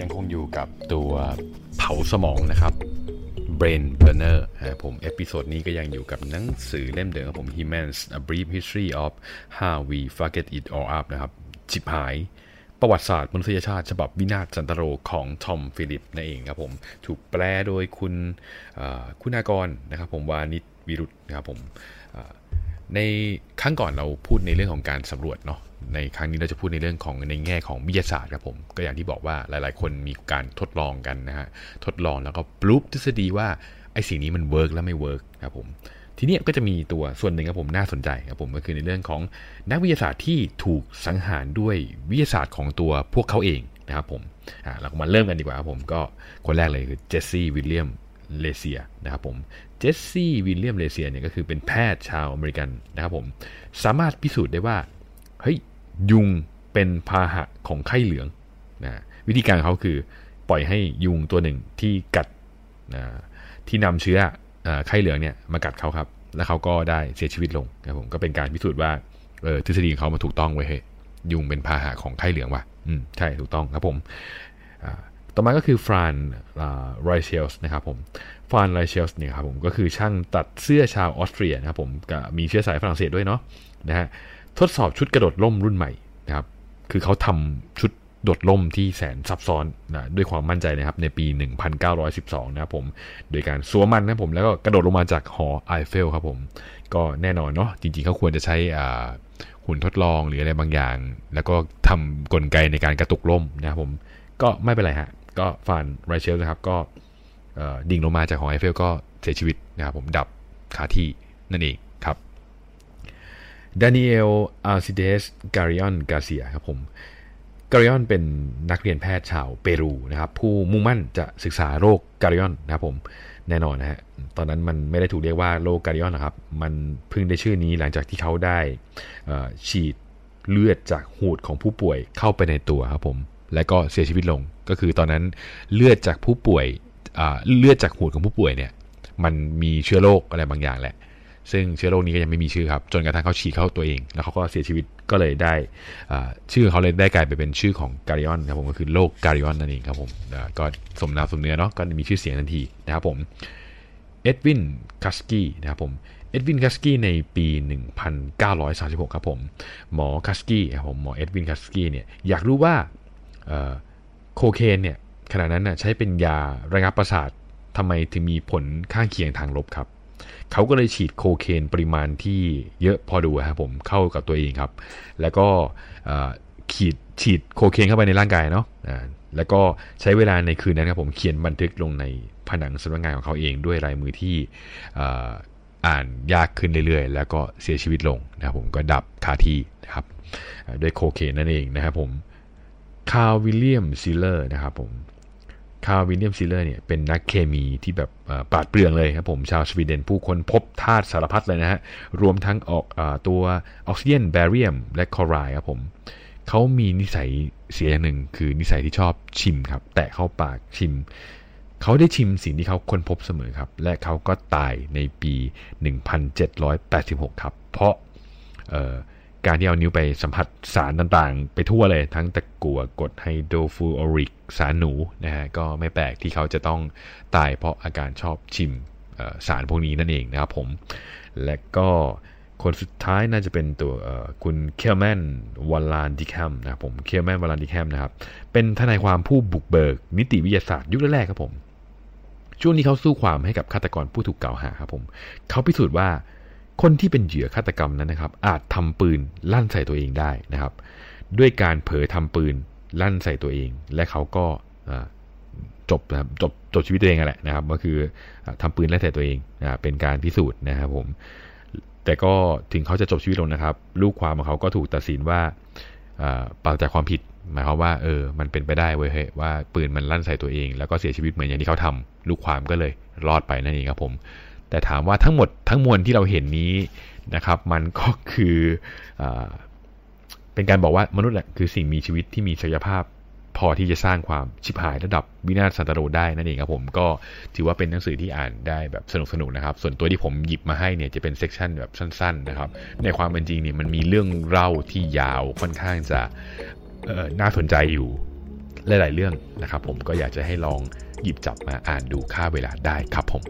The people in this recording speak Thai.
ยังคงอยู่กับตัวเผาสมองนะครับ Brain Burner นะผม episode นี้ก็ยังอยู่กับหนังสือเล่มเดิมครับผม Humans A Brief History of How We Fucked It All Up นะครับฉิบหายประวัติศาสตร์มนุษยชาติ ฉบับวินาศสันตะโรของทอมฟิลิปนั่นเองครับผมถูกแปลโดยคุณคุณากรนะครับผมวานิชวิรุธนะครับผม ในครั้งก่อนเราพูดในเรื่องของการสำรวจเนาะในครั้งนี้เราจะพูดในเรื่องของในแง่ของวิทยาศาสตร์ครับผมก็อย่างที่บอกว่าหลาย ๆ คนมีการทดลองกันนะฮะทดลองแล้วก็ปลุกทฤษฎีว่าไอ้สิ่งนี้มัน work แล้วไม่ work ครับผมทีนี้ก็จะมีตัวส่วนหนึ่งครับผมน่าสนใจครับผมก็คือในเรื่องของนักวิทยาศาสตร์ที่ถูกสังหารด้วยวิทยาศาสตร์ของตัวพวกเขาเองนะครับผมอ่าเรามาเริ่มกันดีกว่าครับผมก็คนแรกเลยคือเจสซี่วิลเลียม เลเซียนะครับผมเจสซี่วิลเลียมเลเซียเนี่ยก็คือเป็นแพทย์ชาวอเมริกันนะครับผมสามารถพิสูจน์ได้ว่าเฮ้ยยุงเป็นพาหะของไข้เหลืองนะวิธีการเขาคือปล่อยให้ยุงตัวหนึ่งที่กัดนะที่นำเชื้อไข้เหลืองเนี่ยมากัดเขาครับ แล้วเขาก็ได้เสียชีวิตลงนะผมก็เป็นการพิสูจน์ว่าเออทฤษฎีของเขามาถูกต้องไว้เฮ้ยุงเป็นพาหะของไข้เหลืองว่ะอืมใช่ถูกต้องครับผม ต่อมาก็คือฟรานไรเชลส์นะครับผมฟรานไรเชลส์เนี่ยครับผมก็คือช่างตัดเสื้อชาวออสเตรียนะครับผมมีเชื้อสายฝรั่งเศสด้วยเนาะนะฮะทดสอบชุดกระโดดล่มรุ่นใหม่นะครับคือเขาทำชุดโดดล่มที่แสนซับซ้อนนะด้วยความมั่นใจนะครับในปี 1912 นะครับผมโดยการสวมมันนะผมแล้วก็กระโดดลงมาจากหอไอเฟลครับผมก็แน่นอนเนาะจริงๆเขาควรจะใช้หุ่นทดลองหรืออะไรบางอย่าง แล้วก็ทำกลไกในการกระตุกล่มนะครับผมก็ไม่เป็นไรฮะ ก็ฟานไรเชลนะครับ ก็ดิ่งลงมาจากหอไอเฟลก็เสียชีวิตนะครับผมดับคาที่นั่นเองครับดานิเอลอาร์ซิเดสการิออนกาเซียครับผมการิออนเป็นนักเรียนแพทย์ชาวเปรูนะครับ ผู้มุ่งมั่นจะศึกษาโรคการิออนนะครับผมแน่นอนนะฮะตอนนั้นมันไม่ได้ถูกเรียกว่าโรคการิออนนะครับ มันเพิ่งได้ชื่อนี้หลังจากที่เขาได้ฉีดเลือดจากหูดของผู้ป่วยเข้าไปในตัวครับผมและก็เสียชีวิตลง ก็คือตอนนั้นเลือดจากผู้ป่วยเลือดจากหูดของผู้ป่วยเนี่ยมันมีเชื้อโรคอะไรบางอย่างแหละ ซึ่งเชื้อโรคนี้ก็ยังไม่มีชื่อครับ จนกระทั่งเขาฉีดเข้าตัวเอง แล้วเขาก็เสียชีวิตก็เลยได้ชื่อเขาเลยได้กลายไปเป็นชื่อของการิออนครับผมก็คือโรคการิออนนั่นเองครับผมก็สมน้ำสมเนื้อเนาะก็มีชื่อเสียงทันทีนะครับผมเอ็ดวินคัสกี้นะครับผมเอ็ดวินคัสกี้ในปี 1936 ครับผม หมอคัสกี้ครับผมหมอเอ็ดวินคัสกี้เนี่ยอยากรู้ว่า โคเคนเนี่ยขณะนั้นนะใช้เป็นยาระงับประสาททำไมถึงมีผลข้างเคียงทางลบครับ เขาก็เลยฉีดโคเคนปริมาณที่เยอะพอดูครับผมเข้ากับตัวเองครับ แล้วก็ขีดฉีดโคเคนเข้าไปในร่างกายเนาะแล้วก็ใช้เวลาในคืนนั้นครับผมเขียนบันทึกลงในผนังสำนักงานของเขาเองด้วยลายมือที่อ่านยากขึ้นเรื่อยๆ แล้วก็เสียชีวิตลงนะครับผมก็ดับคาที่นะครับด้วยโคเคนนั่นเองนะครับผม คาร์วิลเลียมซิลเลอร์นะครับผมคาร์วิลเลียมซิลเลอร์เนี่ยเป็นนักเคมีที่แบบปราดเปรื่องเลยครับผมชาวสวีเดนผู้ค้นพบธาตุสารพัดเลยนะฮะ รวมทั้งออกอตัวออกซิเจนแบเรียมและคลอไรด์ครับผมเขามีนิสัยเสียอย่างหนึ่งคือนิสัยที่ชอบชิมครับ แตะเข้าปากชิม เขาได้ชิมสิ่งที่เขาค้นพบเสมอครับ และเขาก็ตายในปี 1786 ครับ เพราะ การที่เอานิ้วไปสัมผัสสารต่างๆ ไปทั่วเลยทั้งตะกั่วกรดไฮโดรฟูออริก สารหนูนะฮะก็ไม่แปลกที่เขาจะต้องตายเพราะอาการชอบชิมสารพวกนี้นั่นเองนะครับผม และก็คนสุดท้ายน่าจะเป็นตัวคุณเคลแมนวอลลานดิแคมนะครับผมเคลแมนวอลลานดิแคมนะครับเป็นทนายความผู้บุกเบิก นิติวิทยาศาสตร์ยุคแรกครับผม ช่วงนี้เขาสู้ความให้กับฆาตกรผู้ถูกกล่าวหาครับผมเขาพิสูจน์ว่า คนที่เป็นเหยื่อฆาตกรรมนั้นนะครับ อาจทำปืนลั่นใส่ตัวเองได้นะครับ ด้วยการเผลอทำปืนลั่นใส่ตัวเอง และเขาก็จบนะครับจบจบชีวิตตัวเองแหละนะครับ ก็คือทำปืนลั่นใส่ตัวเองนะเป็นการพิสูจน์นะครับผมแต่ก็ถึงเขาจะจบชีวิตลงนะครับ ลูกความของเขาก็ถูกตัดสินว่าปราศจากความผิด หมายความว่าเออมันเป็นไปได้เว้ยว่าปืนมันลั่นใส่ตัวเอง แล้วก็เสียชีวิตเหมือนอย่างที่เขาทำลูกความก็เลยรอดไปนั่นเองครับผม แต่ถามว่าทั้งหมดทั้งมวลที่เราเห็นนี้นะครับ มันก็คืออเป็นการบอกว่ามนุษย์แหละคือสิ่งมีชีวิตที่มีศักยภาพพอที่จะสร้างความชิบหายระดับวินาศสันตโรได้นั่นเองครับผมก็ถือว่าเป็นหนังสือที่อ่านได้แบบสนุกสนุกนะครับ ส่วนตัวที่ผมหยิบมาให้เนี่ยจะเป็นเซกชันแบบสั้น ๆ นะครับ ในความเป็นจริงเนี่ยมันมีเรื่องเล่าที่ยาวค่อนข้างจะ น่าสนใจอยู่หลาย ๆ เรื่องนะครับ ผมก็อยากจะให้ลองหยิบจับมาอ่านดูค่าเวลาได้ครับผม